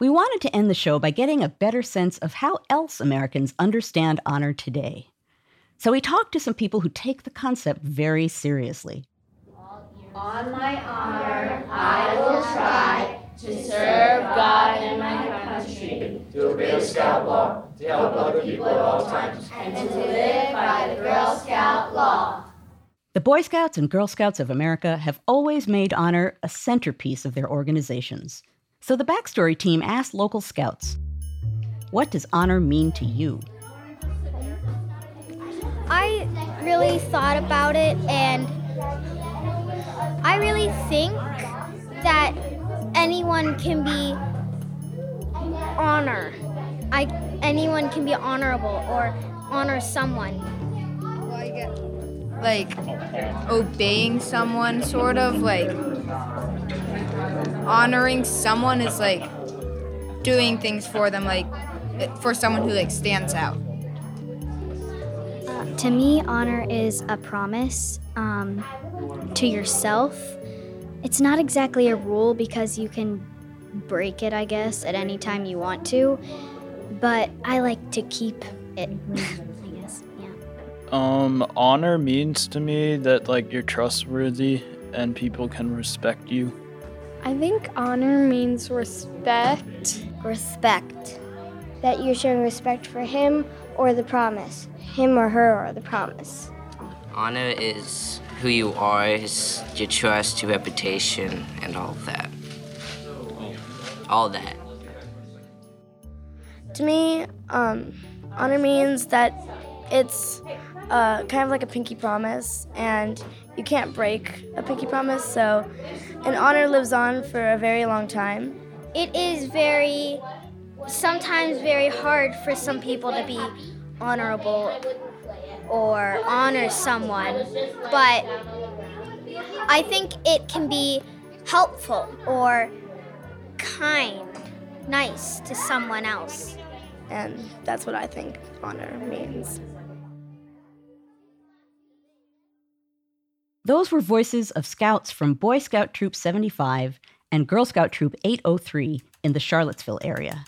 We wanted to end the show by getting a better sense of how else Americans understand honor today. So we talked to some people who take the concept very seriously. On my honor, I will try to serve God and my country, to obey the Scout law, to help other people at all times, and to live by the Girl Scout law. The Boy Scouts and Girl Scouts of America have always made honor a centerpiece of their organizations. So the Backstory team asked local scouts, What does honor mean to you? I really thought about it and I really think that anyone can be honor. I anyone can be honorable or honor someone. Like obeying someone sort of like honoring someone is like doing things for them like for someone who like stands out. Uh, to me, honor is a promise um, to yourself. It's not exactly a rule because you can break it, I guess, at any time you want to. But I like to keep it. I guess, yeah. Um, honor means to me that like you're trustworthy and people can respect you. I think honor means respect. Respect. That you're showing respect for him or the promise, him or her or the promise. Honor is who you are, is your trust, your reputation, and all that. All that. To me, um, honor means that it's uh, kind of like a pinky promise, and you can't break a pinky promise. So, an honor lives on for a very long time. It is very, sometimes very hard for some people to be honorable or honor someone, but I think it can be helpful or kind, nice to someone else. And that's what I think honor means. Those were voices of scouts from Boy Scout Troop 75 and Girl Scout Troop 803 in the Charlottesville area.